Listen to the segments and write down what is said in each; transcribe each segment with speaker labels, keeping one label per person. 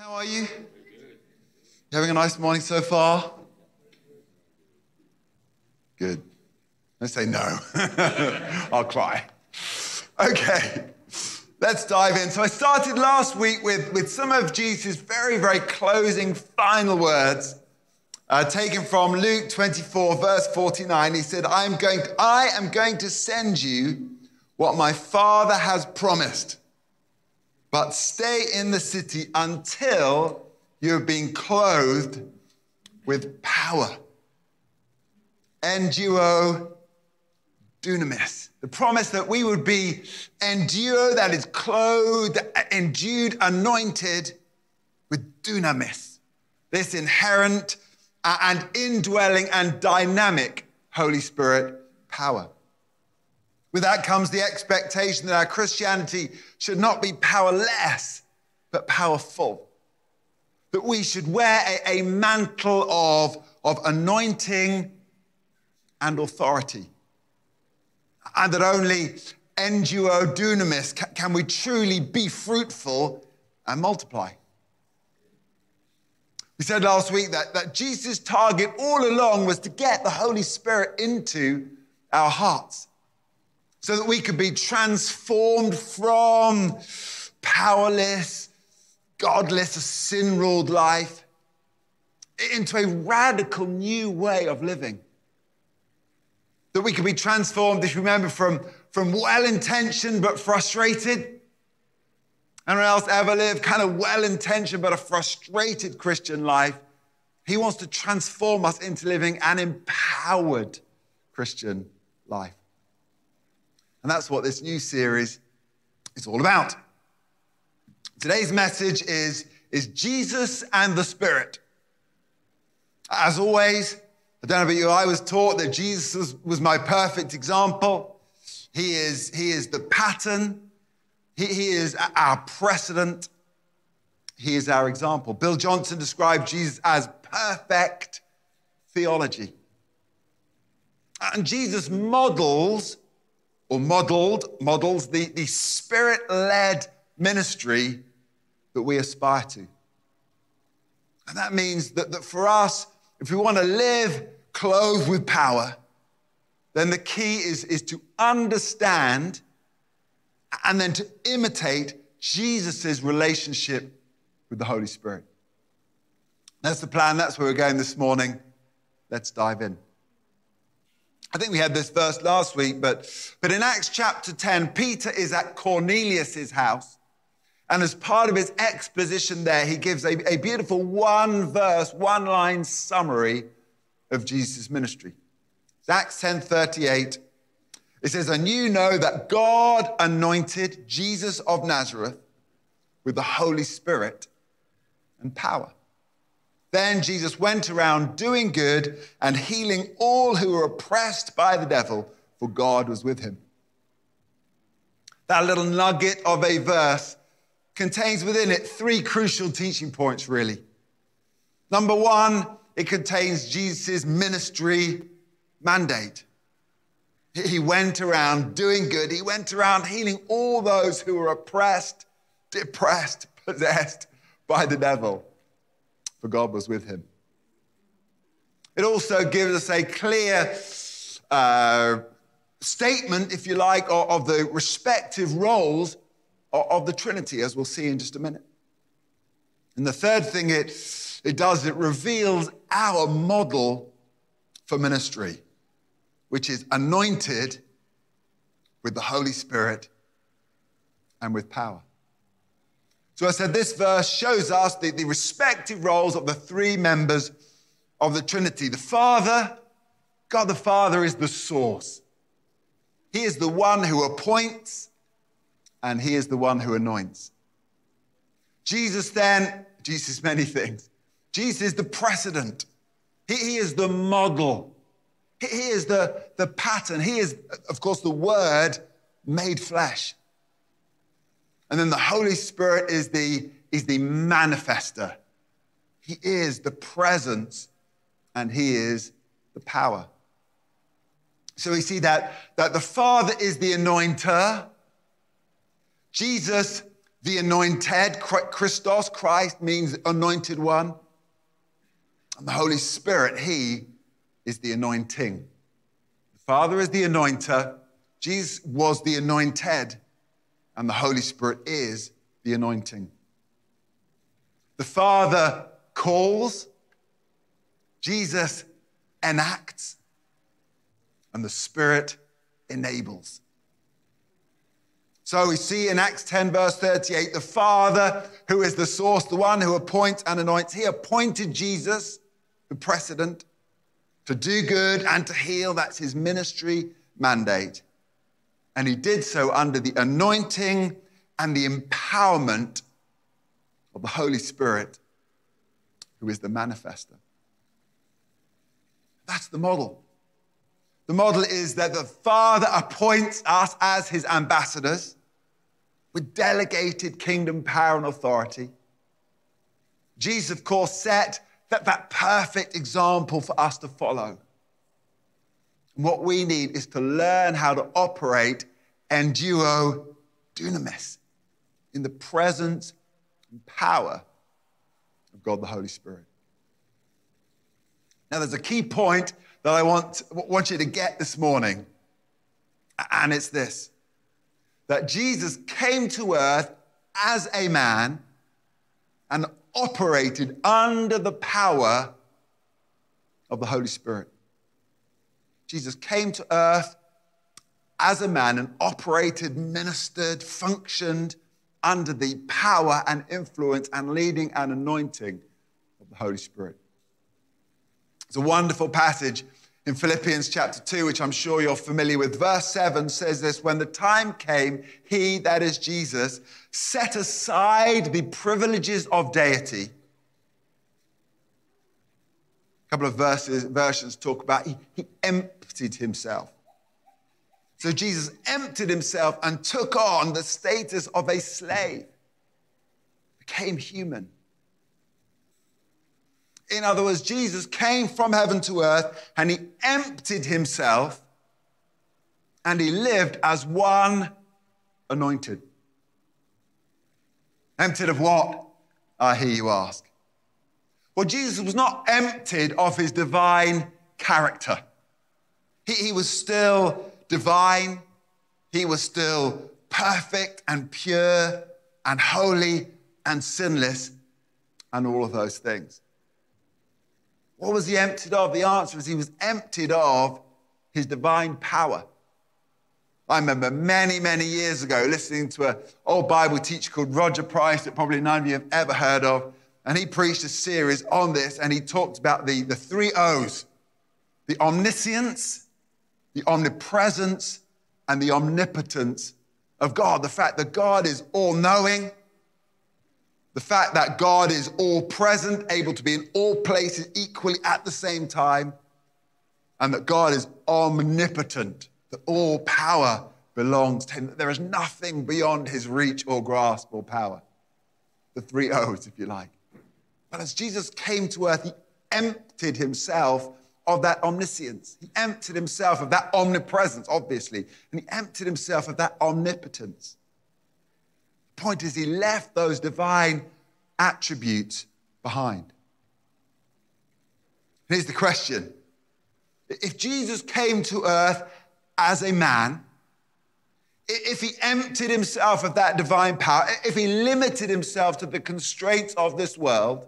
Speaker 1: How are you? You having a nice morning so far? Good. Let's say no. I'll cry. Okay, let's dive in. So I started last week with, with some of Jesus' very, very closing final words. Uh, taken from Luke 24, verse 49, he said, I am, going I am going to send you what my Father has promised but stay in the city until you have been clothed with power. Enduo dunamis. The promise that we would be endued, that is clothed, endued, anointed with dunamis. This inherent uh, and indwelling and dynamic Holy Spirit power. With that comes the expectation that our Christianity should not be powerless, but powerful. That we should wear a, a mantle of, of anointing and authority. And that only enduo dunamis can, can we truly be fruitful and multiply. We said last week that, that Jesus' target all along was to get the Holy Spirit into our hearts so that we could be transformed from powerless, godless, sin ruled life into a radical new way of living. That we could be transformed, if you remember, from, from well intentioned but frustrated. Anyone else ever lived kind of well intentioned but a frustrated Christian life? He wants to transform us into living an empowered Christian life. And that's what this new series is all about. Today's message is, is Jesus and the Spirit. As always, I don't know about you, I was taught that Jesus was, was my perfect example. He is, he is the pattern, he, he is our precedent, he is our example. Bill Johnson described Jesus as perfect theology. And Jesus models or modeled, models the, the spirit led ministry that we aspire to. And that means that, that for us, if we want to live clothed with power, then the key is, is to understand and then to imitate Jesus' relationship with the Holy Spirit. That's the plan. That's where we're going this morning. Let's dive in. I think we had this verse last week, but, but in Acts chapter 10, Peter is at Cornelius' house. And as part of his exposition there, he gives a, a beautiful one verse, one line summary of Jesus' ministry. It's Acts 10 38. It says, And you know that God anointed Jesus of Nazareth with the Holy Spirit and power then Jesus went around doing good and healing all who were oppressed by the devil, for God was with him. That little nugget of a verse contains within it three crucial teaching points, really. Number one, it contains Jesus' ministry mandate. He went around doing good, he went around healing all those who were oppressed, depressed, possessed by the devil for God was with him. It also gives us a clear uh, statement, if you like, of, the respective roles of, of the Trinity, as we'll see in just a minute. And the third thing it, it does, it reveals our model for ministry, which is anointed with the Holy Spirit and with power. So I said this verse shows us the, the respective roles of the three members of the Trinity. The Father, God the Father is the source. He is the one who appoints and he is the one who anoints. Jesus then, Jesus many things. Jesus is the precedent. He, he is the model. He, he is the, the pattern. He is, of course, the word made flesh. And then the Holy Spirit is the, is the manifester. He is the presence and he is the power. So we see that, that the Father is the anointer, Jesus the anointed. Christos, Christ means anointed one. And the Holy Spirit, He is the anointing. The Father is the anointer, Jesus was the anointed, and the Holy Spirit is the anointing. The Father calls, Jesus enacts, and the Spirit enables. So we see in Acts 10, verse 38, the Father, who is the source, the one who appoints and anoints, he appointed Jesus, the precedent, to do good and to heal. That's his ministry mandate. And he did so under the anointing and the empowerment of the Holy Spirit, who is the manifester. That's the model. The model is that the Father appoints us as his ambassadors with delegated kingdom power and authority. Jesus, of course, set that, that perfect example for us to follow. And what we need is to learn how to operate enduo dunamis in the presence and power of God the Holy Spirit. Now, there's a key point that I want, want you to get this morning, and it's this that Jesus came to earth as a man and operated under the power of the Holy Spirit. Jesus came to earth as a man and operated, ministered, functioned under the power and influence and leading and anointing of the Holy Spirit. It's a wonderful passage in Philippians chapter 2, which I'm sure you're familiar with. Verse 7 says this When the time came, he, that is Jesus, set aside the privileges of deity. A couple of verses, versions talk about he, he emptied himself. So Jesus emptied himself and took on the status of a slave, became human. In other words, Jesus came from heaven to earth and he emptied himself and he lived as one anointed. Emptied of what? I hear you ask. Well, Jesus was not emptied of his divine character. He, he was still divine, he was still perfect and pure and holy and sinless and all of those things. What was he emptied of? The answer is he was emptied of his divine power. I remember many, many years ago listening to an old Bible teacher called Roger Price that probably none of you have ever heard of. And he preached a series on this and he talked about the, the three O's the omniscience, the omnipresence and the omnipotence of God. The fact that God is all knowing, the fact that God is all present, able to be in all places equally at the same time, and that God is omnipotent, that all power belongs to Him, that there is nothing beyond His reach or grasp or power. The three O's, if you like. But as Jesus came to earth, He emptied Himself of that omniscience. He emptied himself of that omnipresence, obviously, and he emptied himself of that omnipotence. The point is, he left those divine attributes behind. Here's the question If Jesus came to earth as a man, if he emptied himself of that divine power, if he limited himself to the constraints of this world,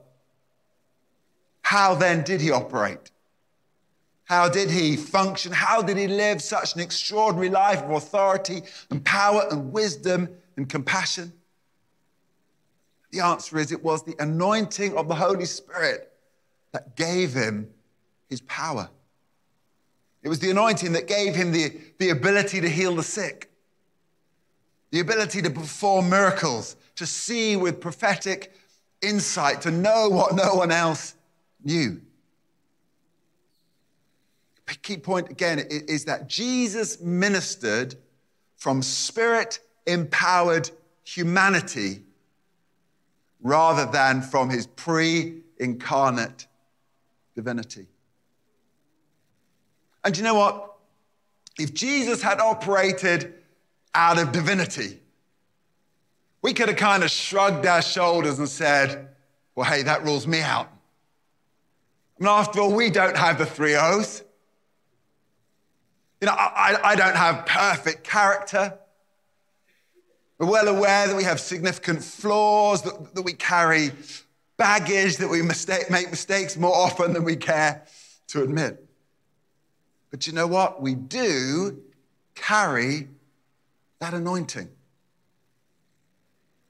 Speaker 1: how then did he operate? How did he function? How did he live such an extraordinary life of authority and power and wisdom and compassion? The answer is it was the anointing of the Holy Spirit that gave him his power. It was the anointing that gave him the, the ability to heal the sick, the ability to perform miracles, to see with prophetic insight, to know what no one else knew key point again is that Jesus ministered from spirit empowered humanity rather than from his pre incarnate divinity. And you know what? If Jesus had operated out of divinity, We could have kind of shrugged our shoulders and said, well, hey, that rules me out. Mean, after all, we don't have the three O's. You know, I, I don't have perfect character. We're well aware that we have significant flaws, that, that we carry baggage, that we mistake, make mistakes more often than we care to admit. But you know what? We do carry that anointing.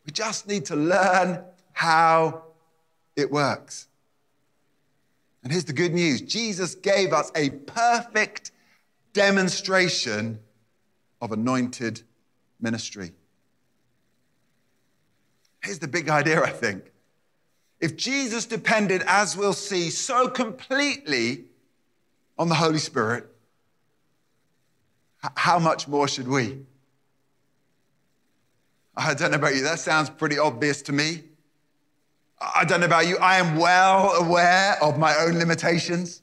Speaker 1: We just need to learn how it works. And here's the good news Jesus gave us a perfect demonstration of anointed ministry. Here's the big idea, I think. If Jesus depended, as we'll see, so completely on the Holy Spirit, how much more should we? I don't know about you, that sounds pretty obvious to me. I don't know about you, I am well aware of my own limitations,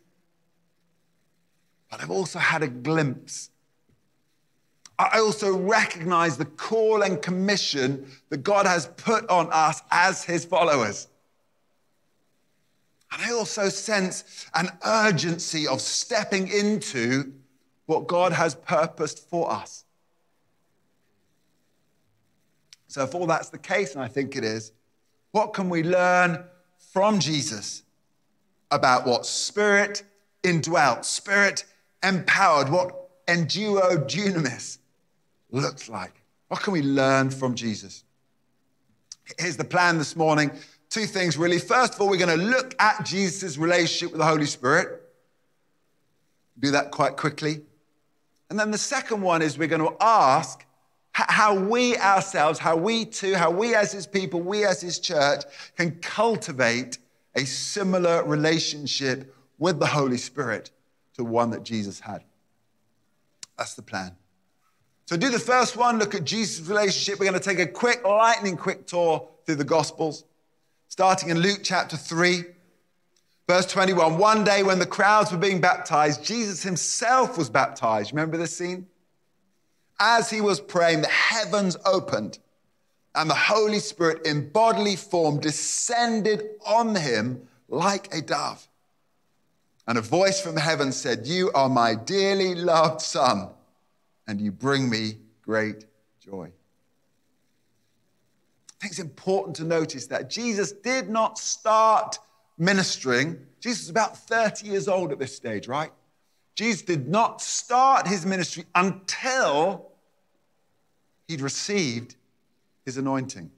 Speaker 1: but I've also had a glimpse. I also recognize the call and commission that God has put on us as his followers. And I also sense an urgency of stepping into what God has purposed for us. So, if all that's the case, and I think it is, what can we learn from Jesus about what spirit indwelt, spirit empowered, what enduo dunamis looks like? What can we learn from Jesus? Here's the plan this morning. Two things really. First of all, we're going to look at Jesus' relationship with the Holy Spirit. Do that quite quickly. And then the second one is we're going to ask how we ourselves, how we too, how we as his people, we as his church can cultivate a similar relationship with the Holy Spirit to one that Jesus had. That's the plan. So, do the first one, look at Jesus' relationship. We're going to take a quick, lightning quick tour through the Gospels, starting in Luke chapter 3, verse 21. One day when the crowds were being baptized, Jesus himself was baptized. Remember this scene? as he was praying, the heavens opened and the Holy Spirit in bodily form descended on him like a dove. And a voice from heaven said, You are my dearly loved Son, and you bring me great joy. I think it's important to notice that Jesus did not start ministering. Jesus was about 30 years old at this stage, right? Jesus did not start his ministry until he'd received his anointing.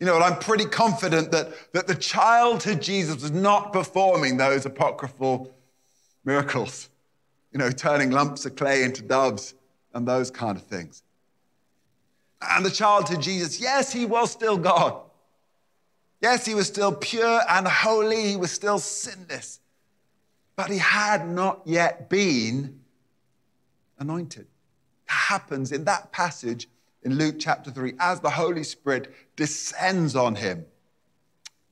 Speaker 1: You know, I'm pretty confident that, that the childhood Jesus was not performing those apocryphal miracles, you know, turning lumps of clay into doves and those kind of things. And the childhood Jesus, yes, he was still God. Yes, he was still pure and holy, he was still sinless, but he had not yet been anointed happens in that passage in Luke chapter 3 as the Holy Spirit descends on him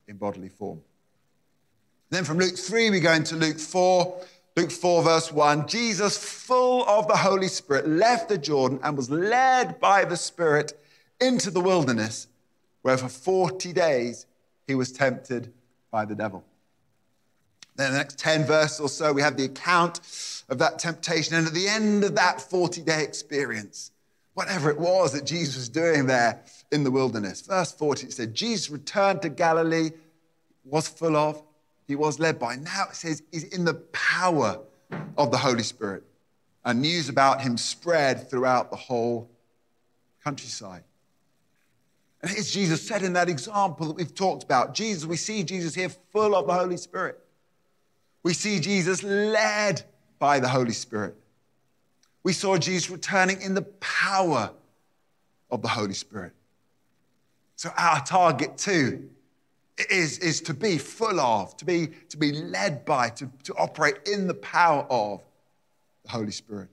Speaker 1: in bodily form. Then from Luke 3, we go into Luke 4. Luke 4, verse 1 Jesus, full of the Holy Spirit, left the Jordan and was led by the Spirit into the wilderness, where for 40 days he was tempted by the devil. Then the next 10 verses or so, we have the account of that temptation. And at the end of that 40 day experience, whatever it was that Jesus was doing there in the wilderness, verse 40, it said, Jesus returned to Galilee, was full of, he was led by. Now it says he's in the power of the Holy Spirit. And news about him spread throughout the whole countryside. And here's Jesus said in that example that we've talked about. Jesus, we see Jesus here full of the Holy Spirit. We see Jesus led by the Holy Spirit. We saw Jesus returning in the power of the Holy Spirit. So our target too is, is to be full of, to be, to be led by, to, to operate in the power of the Holy Spirit.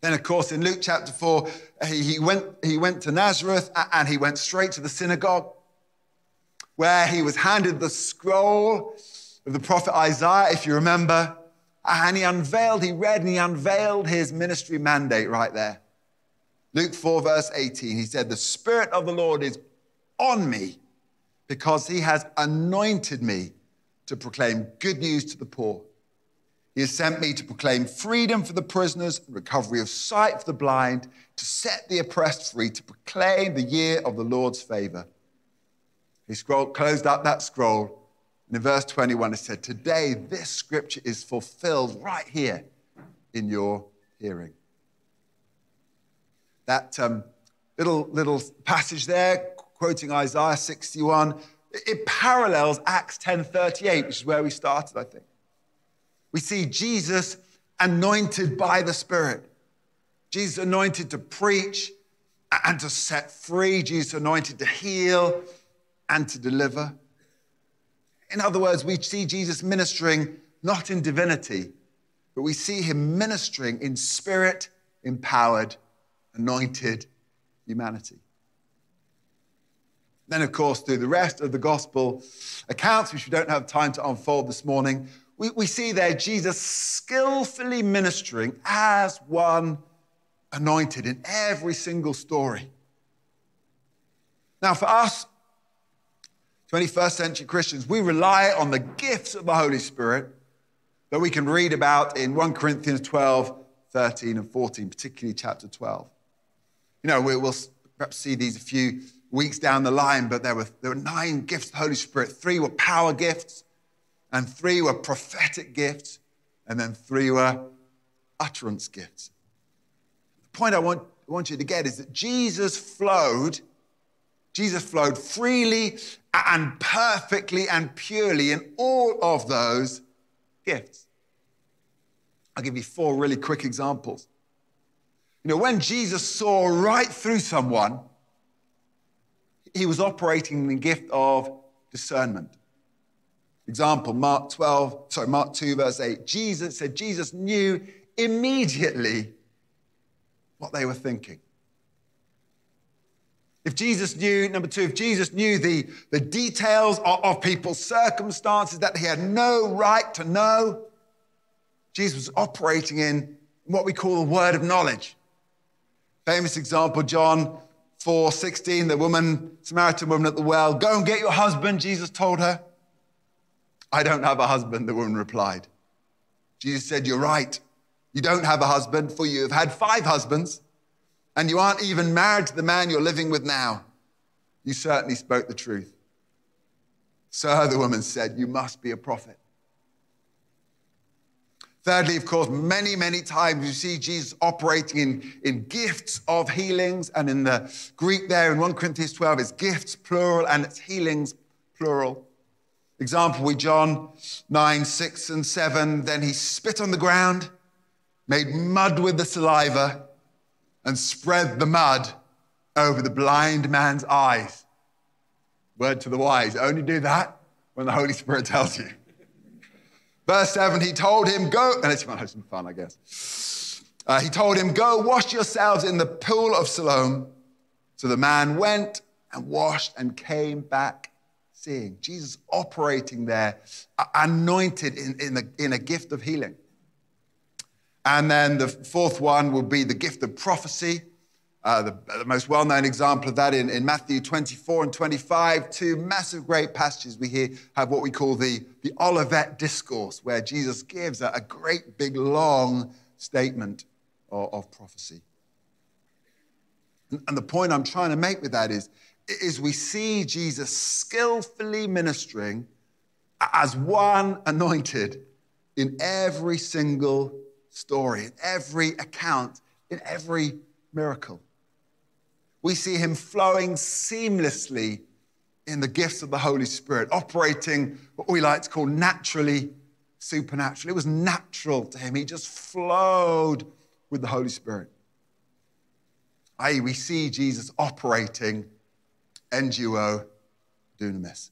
Speaker 1: Then, of course, in Luke chapter 4, he went, he went to Nazareth and he went straight to the synagogue where he was handed the scroll of the prophet Isaiah, if you remember. Ah, and he unveiled, he read and he unveiled his ministry mandate right there. Luke 4, verse 18, he said, The Spirit of the Lord is on me because he has anointed me to proclaim good news to the poor. He has sent me to proclaim freedom for the prisoners, recovery of sight for the blind, to set the oppressed free, to proclaim the year of the Lord's favor. He scrolled, closed up that scroll, and in verse 21 it said, Today this scripture is fulfilled right here in your hearing. That um, little, little passage there, quoting Isaiah 61, it parallels Acts 10:38, which is where we started, I think. We see Jesus anointed by the Spirit. Jesus anointed to preach and to set free. Jesus anointed to heal and to deliver. In other words, we see Jesus ministering not in divinity, but we see him ministering in spirit empowered, anointed humanity. Then, of course, through the rest of the gospel accounts, which we don't have time to unfold this morning, we, we see there Jesus skillfully ministering as one anointed in every single story. Now, for us, 21st century Christians, we rely on the gifts of the Holy Spirit that we can read about in 1 Corinthians 12, 13, and 14, particularly chapter 12. You know, we'll perhaps see these a few weeks down the line, but there were, there were nine gifts of the Holy Spirit. Three were power gifts, and three were prophetic gifts, and then three were utterance gifts. The point I want, I want you to get is that Jesus flowed, Jesus flowed freely and perfectly and purely in all of those gifts. I'll give you four really quick examples. You know, when Jesus saw right through someone, he was operating in the gift of discernment. Example, Mark 12, sorry, Mark 2, verse 8. Jesus said Jesus knew immediately what they were thinking. If Jesus knew, number two, if Jesus knew the, the details of, of people's circumstances that he had no right to know, Jesus was operating in what we call the word of knowledge. Famous example, John 4 16, the woman, Samaritan woman at the well, go and get your husband, Jesus told her. I don't have a husband, the woman replied. Jesus said, You're right. You don't have a husband, for you have had five husbands, and you aren't even married to the man you're living with now. You certainly spoke the truth. Sir, the woman said, You must be a prophet. Thirdly, of course, many, many times you see Jesus operating in, in gifts of healings, and in the Greek there in 1 Corinthians 12, it's gifts plural and it's healings plural. Example, we John 9, 6, and 7. Then he spit on the ground, made mud with the saliva, and spread the mud over the blind man's eyes. Word to the wise only do that when the Holy Spirit tells you. Verse 7, he told him, Go, and it's have some fun, I guess. Uh, he told him, Go wash yourselves in the pool of Siloam. So the man went and washed and came back seeing. Jesus operating there, anointed in, in, the, in a gift of healing. And then the fourth one will be the gift of prophecy. Uh, the, the, most well known example of that in, in, Matthew 24 and 25, two massive great passages we hear have what we call the, the Olivet Discourse, where Jesus gives a, a great big long statement of, of prophecy. And, and the point I'm trying to make with that is, is we see Jesus skillfully ministering as one anointed in every single story, in every account, in every miracle we see him flowing seamlessly in the gifts of the Holy Spirit, operating what we like to call naturally supernatural. It was natural to him. He just flowed with the Holy Spirit. I.e., we see Jesus operating enduo dunamis.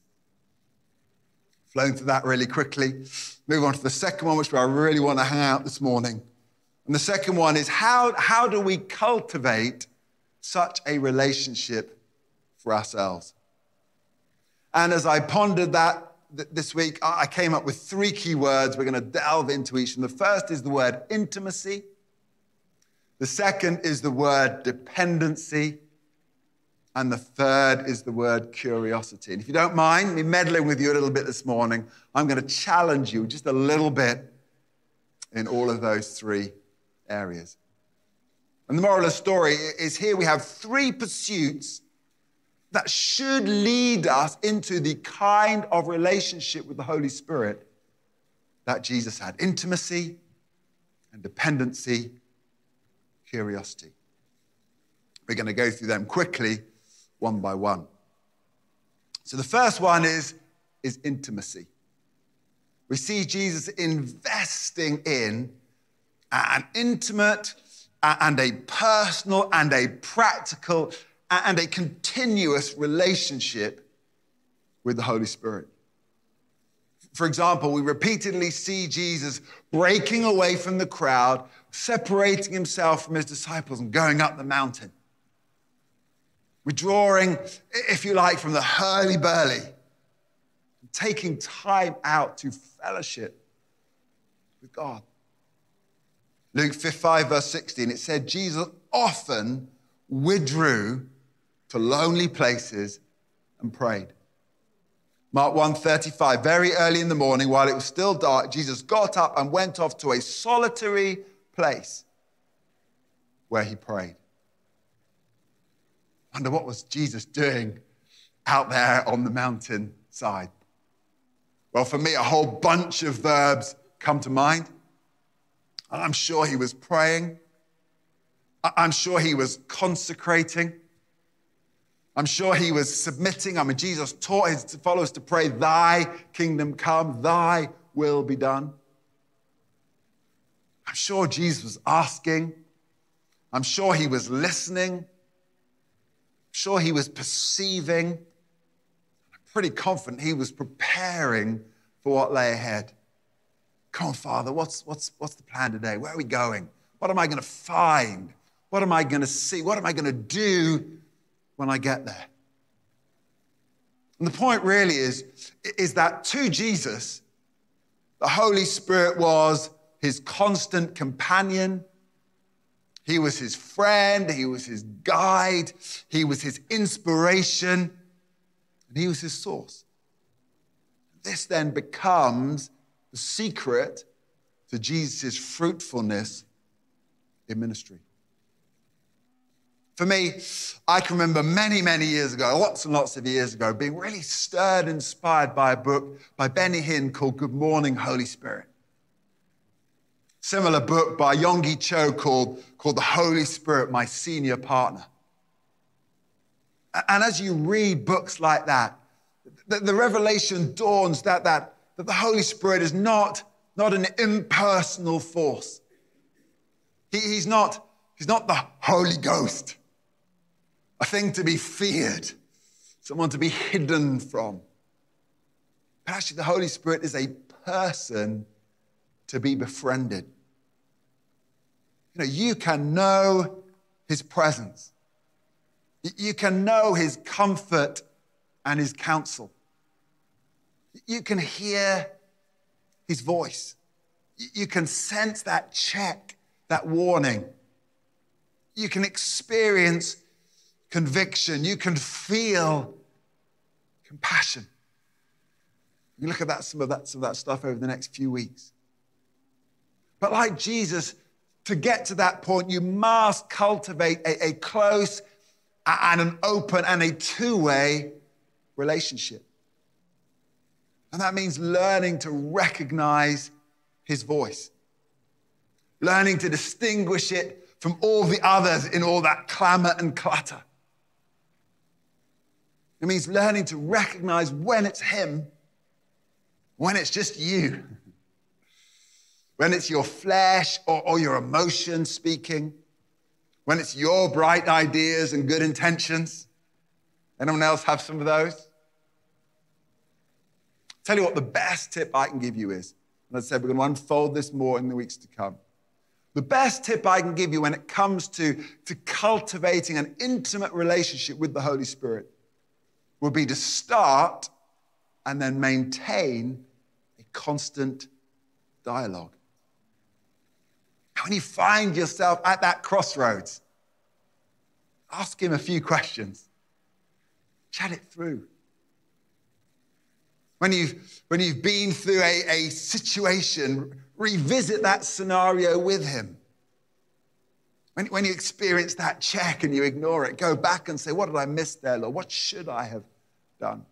Speaker 1: Flowing through that really quickly. Move on to the second one, which I really want to hang out this morning. And the second one is how, how do we cultivate such a relationship for ourselves. And as I pondered that this week, I came up with three key words. We're going to delve into each. And the first is the word intimacy. The second is the word dependency. And the third is the word curiosity. And if you don't mind me meddling with you a little bit this morning, I'm going to challenge you just a little bit in all of those three areas. And the moral of the story is here we have three pursuits that should lead us into the kind of relationship with the Holy Spirit that Jesus had intimacy and dependency, curiosity. We're going to go through them quickly, one by one. So the first one is, is intimacy. We see Jesus investing in an intimate and a personal and a practical and a continuous relationship with the Holy Spirit. For example, we repeatedly see Jesus breaking away from the crowd, separating himself from his disciples, and going up the mountain. Withdrawing, if you like, from the hurly burly, taking time out to fellowship with God. Luke 5, verse 16, it said, Jesus often withdrew to lonely places and prayed. Mark 1:35 very early in the morning while it was still dark Jesus got up and went off to a solitary place where he prayed. Wonder what was Jesus doing out there on the mountain side? Well, for me, a whole bunch of verbs come to mind. And I'm sure he was praying. I'm sure he was consecrating. I'm sure he was submitting. I mean, Jesus taught his followers to pray, Thy kingdom come, Thy will be done. I'm sure Jesus was asking. I'm sure he was listening. Sure he was perceiving. I'm pretty confident he was preparing for what lay ahead. Come on, Father, what's, what's, what's the plan today? Where are we going? What am I going to find? What am I going to see? What am I going to do when I get there. And the point really is, is that to Jesus, the Holy Spirit was his constant companion. He was his friend. He was his guide. He was his inspiration. And he was his source. This then becomes the secret to Jesus' fruitfulness in ministry. For me, I can remember many, many years ago, lots and lots of years ago, being really stirred, and inspired by a book by Benny Hinn called Good Morning, Holy Spirit. Similar book by Yonggi Cho called, called The Holy Spirit, My Senior Partner. And as you read books like that, the, the revelation dawns that, that, that the Holy Spirit is not, not an impersonal force. He, he's, not, he's not the Holy Ghost a thing to be feared, someone to be hidden from. But actually, the Holy Spirit is a person to be befriended. You know, you can know his presence, you can know his comfort and his counsel, you can hear his voice, you can sense that check, that warning. You can experience conviction, you can feel compassion. You look at that, some of that, some of that stuff over the next few weeks. But like Jesus, to get to that point, you must cultivate a, a close and an open and a two way relationship. And that means learning to recognize his voice, learning to distinguish it from all the others in all that clamor and clutter. It means learning to recognize when it's Him, when it's just you, when it's your flesh or, or your emotions speaking, when it's your bright ideas and good intentions. Anyone else have some of those? Tell you what, the best tip I can give you is, and I said we're going to unfold this more in the weeks to come. The best tip I can give you when it comes to, to cultivating an intimate relationship with the Holy Spirit will be to start and then maintain a constant dialogue. When you find yourself at that crossroads, ask him a few questions. Chat it through. When you've, when you've been through a, a situation, revisit that scenario with him. When, when you experience that check and you ignore it, go back and say, What did I miss there, Lord? What should I have done?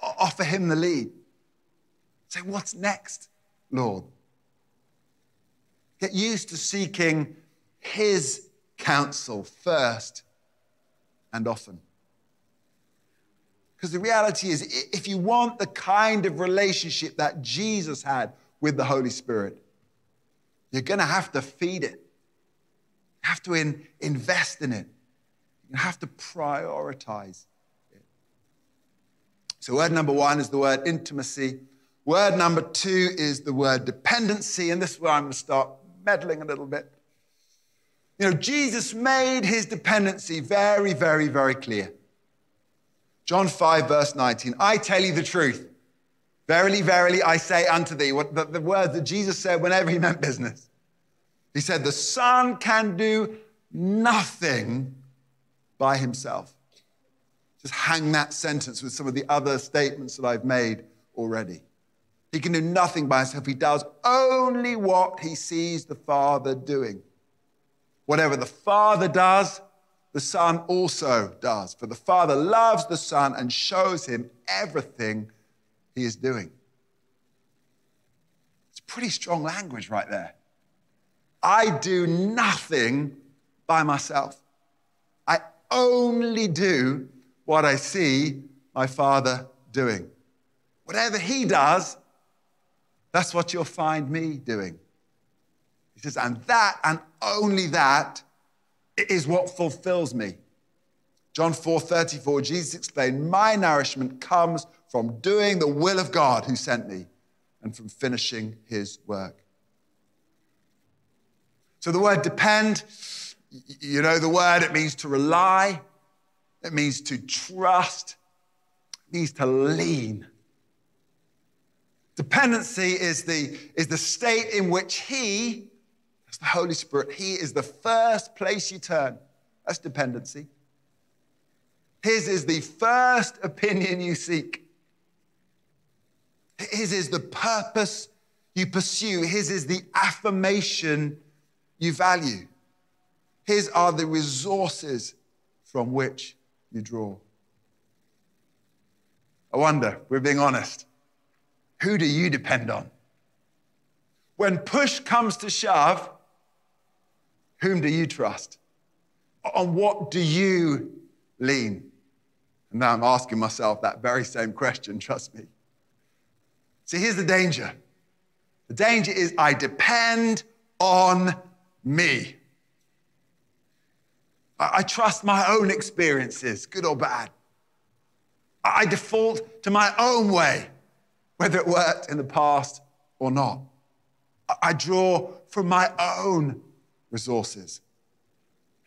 Speaker 1: Offer him the lead. Say, What's next, Lord? Get used to seeking his counsel first and often. Because the reality is, if you want the kind of relationship that Jesus had with the Holy Spirit, you're going to have to feed it. You have to in, invest in it. You have to prioritize it. So, word number one is the word intimacy. Word number two is the word dependency. And this is where I'm going to start meddling a little bit. You know, Jesus made his dependency very, very, very clear. John 5, verse 19 I tell you the truth. Verily, verily, I say unto thee, what the, the words that Jesus said whenever he meant business. He said, The Son can do nothing by himself. Just hang that sentence with some of the other statements that I've made already. He can do nothing by himself. He does only what he sees the Father doing. Whatever the Father does, the Son also does. For the Father loves the Son and shows him everything he is doing. It's pretty strong language right there. I do nothing by myself. I only do what I see my Father doing. Whatever he does, that's what you'll find me doing. He says, and that and only that is what fulfills me. John 4 34, Jesus explained, My nourishment comes from doing the will of God who sent me and from finishing his work. So the word depend, you know the word, it means to rely, it means to trust, it means to lean. Dependency is the, is the state in which He, that's the Holy Spirit, He is the first place you turn. That's dependency. His is the first opinion you seek. His is the purpose you pursue. His is the affirmation you value. His are the resources from which you draw. I wonder, we're being honest, who do you depend on? When push comes to shove, whom do you trust? On what do you lean? And now I'm asking myself that very same question, trust me. See, here's the danger. The danger is I depend on me. I, trust my own experiences, good or bad. I default to my own way, whether it worked in the past or not. I draw from my own resources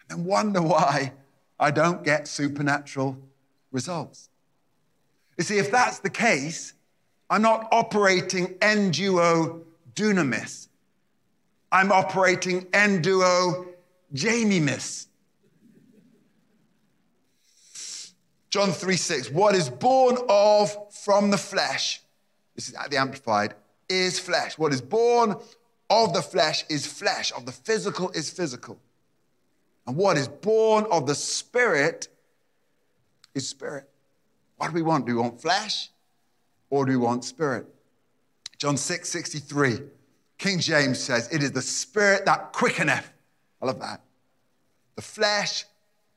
Speaker 1: and then wonder why I don't get supernatural results. You see, if that's the case, I'm not operating enduo dunamis. I'm operating enduo Jamie miss. John 3 6, what is born of from the flesh, this is the Amplified, is flesh. What is born of the flesh is flesh, of the physical is physical. And what is born of the spirit is spirit. What do we want? Do we want flesh or do we want spirit? John 6 63. King James says, It is the spirit that quickeneth. I love that. The flesh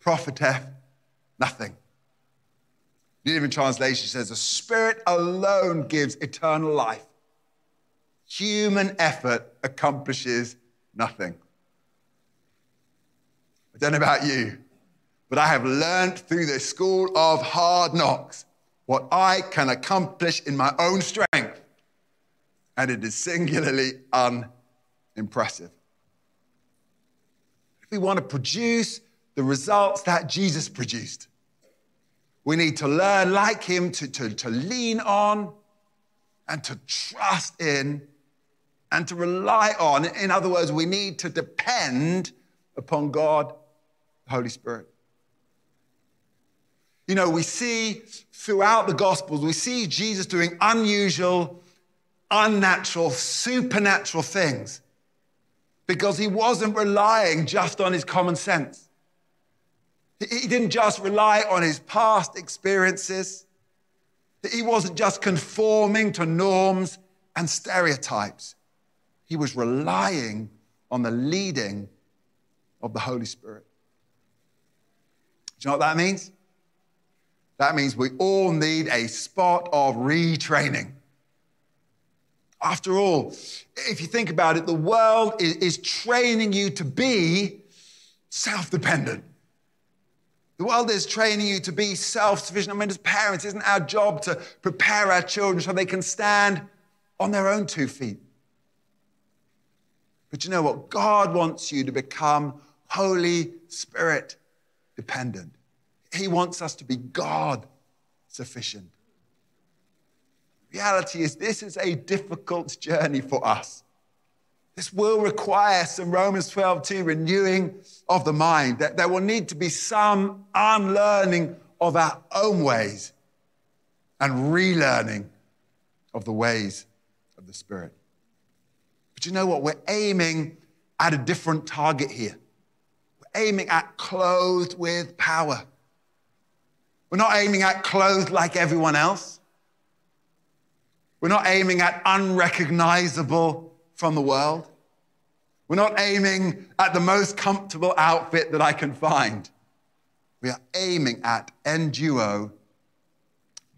Speaker 1: profiteth nothing. New Living Translation says, The spirit alone gives eternal life. Human effort accomplishes nothing. I don't know about you, but I have learned through the school of hard knocks what I can accomplish in my own strength and it is singularly unimpressive. If we want to produce the results that Jesus produced, we need to learn, like him, to, to, to lean on and to trust in and to rely on. In other words, we need to depend upon God, the Holy Spirit. You know, we see throughout the Gospels, we see Jesus doing unusual, unnatural, supernatural things because he wasn't relying just on his common sense. He didn't just rely on his past experiences. that He wasn't just conforming to norms and stereotypes. He was relying on the leading of the Holy Spirit. Do you know what that means? That means we all need a spot of retraining. After all, if you think about it, the world is, training you to be self dependent. The world is training you to be self sufficient. I mean, as parents, isn't our job to prepare our children so they can stand on their own two feet? But you know what? God wants you to become Holy Spirit dependent. He wants us to be God sufficient. Reality is, this is a difficult journey for us. This will require some Romans 12, 2 renewing of the mind. That there will need to be some unlearning of our own ways and relearning of the ways of the Spirit. But you know what? We're aiming at a different target here. We're aiming at clothed with power. We're not aiming at clothed like everyone else. We're not aiming at unrecognizable from the world. We're not aiming at the most comfortable outfit that I can find. We are aiming at enduo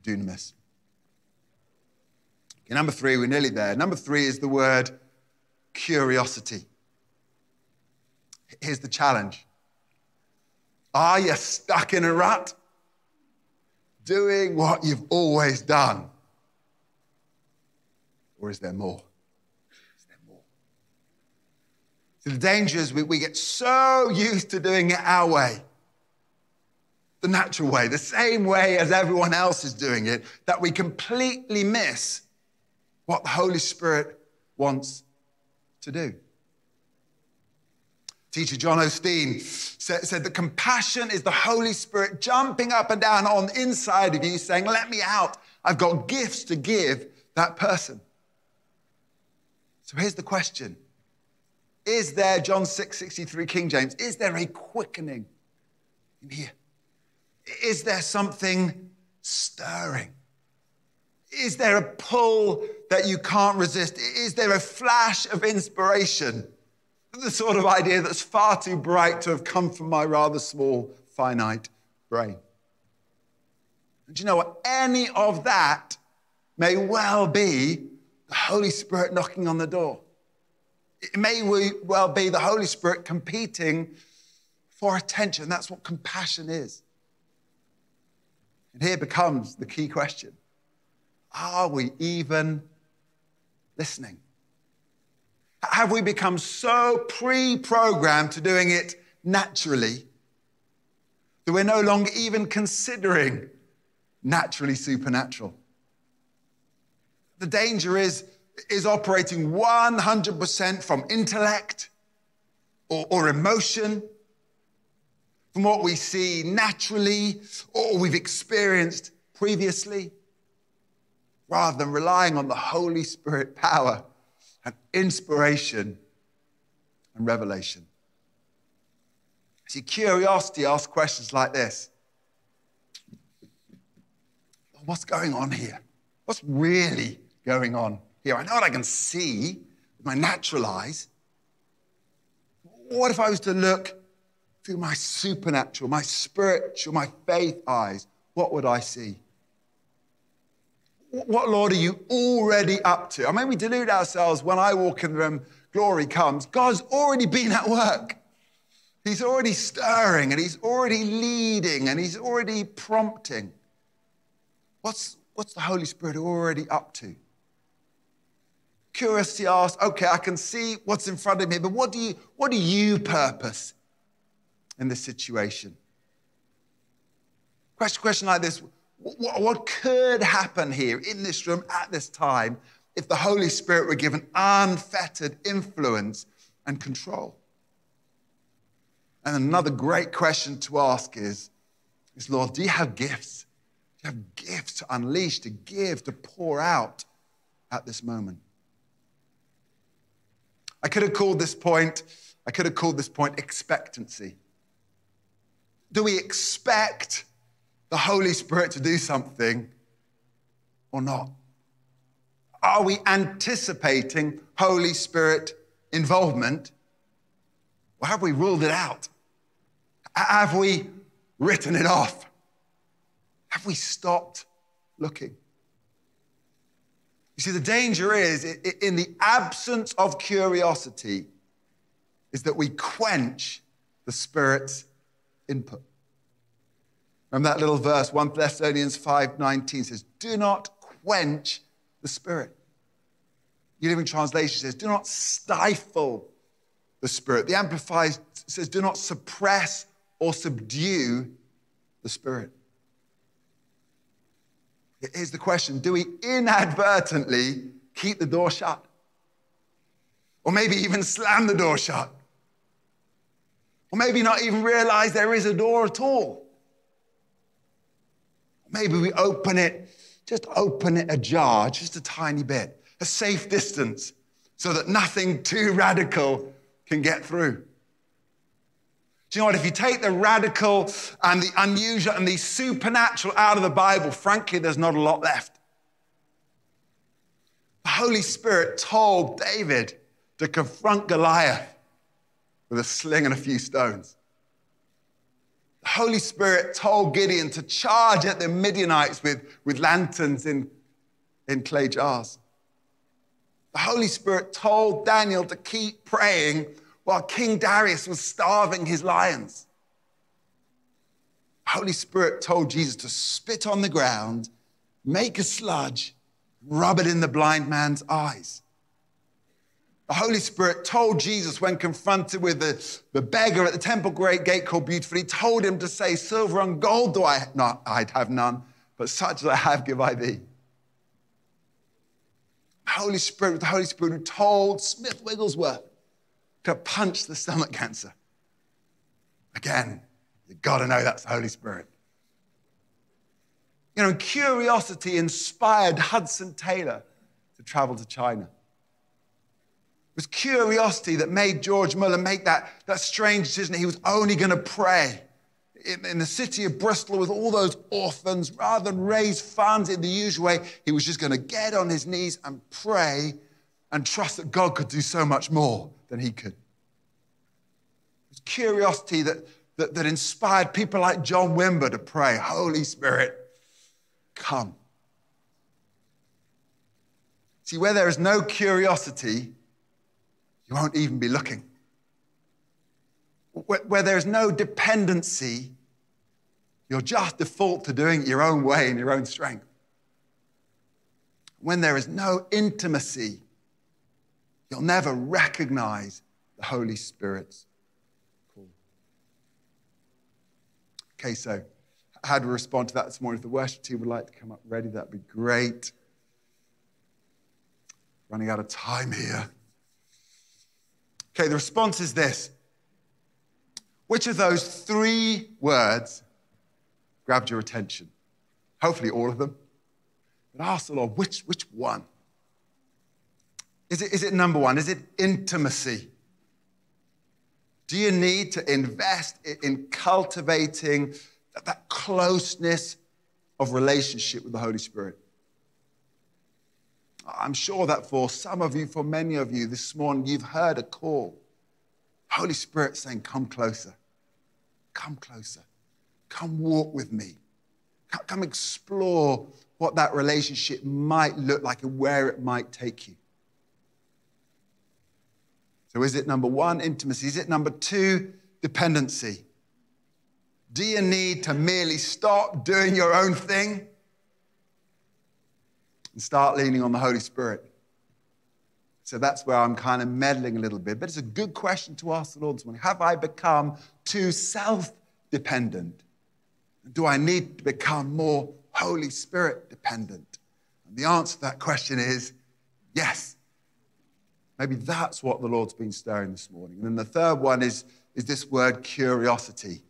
Speaker 1: dunamis. Okay, number three, we're nearly there. Number three is the word curiosity. Here's the challenge Are you stuck in a rut? Doing what you've always done? Or is there more? The danger is we, we get so used to doing it our way, the natural way, the same way as everyone else is doing it, that we completely miss what the Holy Spirit wants to do. Teacher John Osteen said, said that compassion is the Holy Spirit jumping up and down on the inside of you, saying, Let me out. I've got gifts to give that person. So here's the question Is there, John 6 63 King James, is there a quickening in here? Is there something stirring? Is there a pull that you can't resist? Is there a flash of inspiration? The sort of idea that's far too bright to have come from my rather small, finite brain. And you know what? Any of that may well be the Holy Spirit knocking on the door. It may well be the Holy Spirit competing for attention. That's what compassion is. And here becomes the key question Are we even listening? Have we become so pre programmed to doing it naturally that we're no longer even considering naturally supernatural? The danger is, is operating 100% from intellect or, or emotion, from what we see naturally or we've experienced previously, rather than relying on the Holy Spirit power and inspiration and revelation. See, curiosity asks questions like this What's going on here? What's really going on here. I know what I can see with my natural eyes. What if I was to look through my supernatural, my spiritual, my faith eyes? What would I see? What, Lord, are you already up to? I mean, we delude ourselves when I walk in the room, glory comes. God's already been at work. He's already stirring and he's already leading and he's already prompting. What's, what's the Holy Spirit already up to? Curiosity asks, okay, I can see what's in front of me, but what do you, what do you purpose in this situation? Question, question like this what, what could happen here in this room at this time if the Holy Spirit were given unfettered influence and control? And another great question to ask is, is Lord, do you have gifts? Do you have gifts to unleash, to give, to pour out at this moment? I could have called this point, I could have called this point expectancy. Do we expect the Holy Spirit to do something or not? Are we anticipating Holy Spirit involvement or have we ruled it out? Have we written it off? Have we stopped looking? You see, the danger is in the absence of curiosity, is that we quench the Spirit's input. Remember that little verse, 1 Thessalonians 5:19 says, Do not quench the Spirit. New Living Translation says, Do not stifle the Spirit. The Amplified says, Do not suppress or subdue the Spirit. Here's the question Do we inadvertently keep the door shut? Or maybe even slam the door shut? Or maybe not even realize there is a door at all? Maybe we open it, just open it ajar, just a tiny bit, a safe distance, so that nothing too radical can get through. You know what? If you take the radical and the unusual and the supernatural out of the Bible, frankly, there's not a lot left. The Holy Spirit told David to confront Goliath with a sling and a few stones. The Holy Spirit told Gideon to charge at the Midianites with, with lanterns in, in clay jars. The Holy Spirit told Daniel to keep praying while King Darius was starving his lions. The Holy Spirit told Jesus to spit on the ground, make a sludge, rub it in the blind man's eyes. The Holy Spirit told Jesus when confronted with the, the beggar at the temple great gate called Beautiful, he told him to say, Silver and gold do I not, I'd have none, but such as I have give I thee. The Holy Spirit, the Holy Spirit who told Smith Wigglesworth to punch the stomach cancer. Again, you've got to know that's the Holy Spirit. You know, curiosity inspired Hudson Taylor to travel to China. It was curiosity that made George Muller make that, that strange decision that he was only going to pray in, in, the city of Bristol with all those orphans. Rather than raise funds in the usual way, he was just going to get on his knees and pray and trust that God could do so much more than he could. It was curiosity that, that, that inspired people like John Wimber to pray, Holy Spirit, come. See, where there is no curiosity, you won't even be looking. Where, where there's no dependency, you'll just default to doing it your own way in your own strength. When there is no intimacy, You'll never recognize the Holy Spirit's call. Okay, so how do we respond to that this morning? If the worship team would like to come up ready, that'd be great. Running out of time here. Okay, the response is this Which of those three words grabbed your attention? Hopefully, all of them. But ask the Lord, which, which one? Is it, is it number one? Is it intimacy? Do you need to invest in cultivating that closeness of relationship with the Holy Spirit? I'm sure that for some of you, for many of you this morning, you've heard a call. Holy Spirit saying, Come closer. Come closer. Come walk with me. Come explore what that relationship might look like and where it might take you. So, is it number one, intimacy? Is it number two, dependency? Do you need to merely stop doing your own thing and start leaning on the Holy Spirit? So that's where I'm kind of meddling a little bit. But it's a good question to ask the Lord this morning. Have I become too self dependent? Do I need to become more Holy Spirit dependent? And the answer to that question is Yes. Maybe that's what the Lord's been stirring this morning. And then the third one is, is this word curiosity.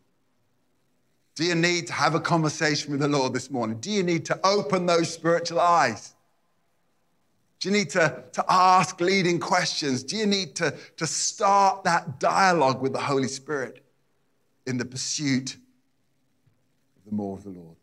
Speaker 1: Do you need to have a conversation with the Lord this morning? Do you need to open those spiritual eyes? Do you need to, to ask leading questions? Do you need to, to start that dialogue with the Holy Spirit in the pursuit of the more of the Lord?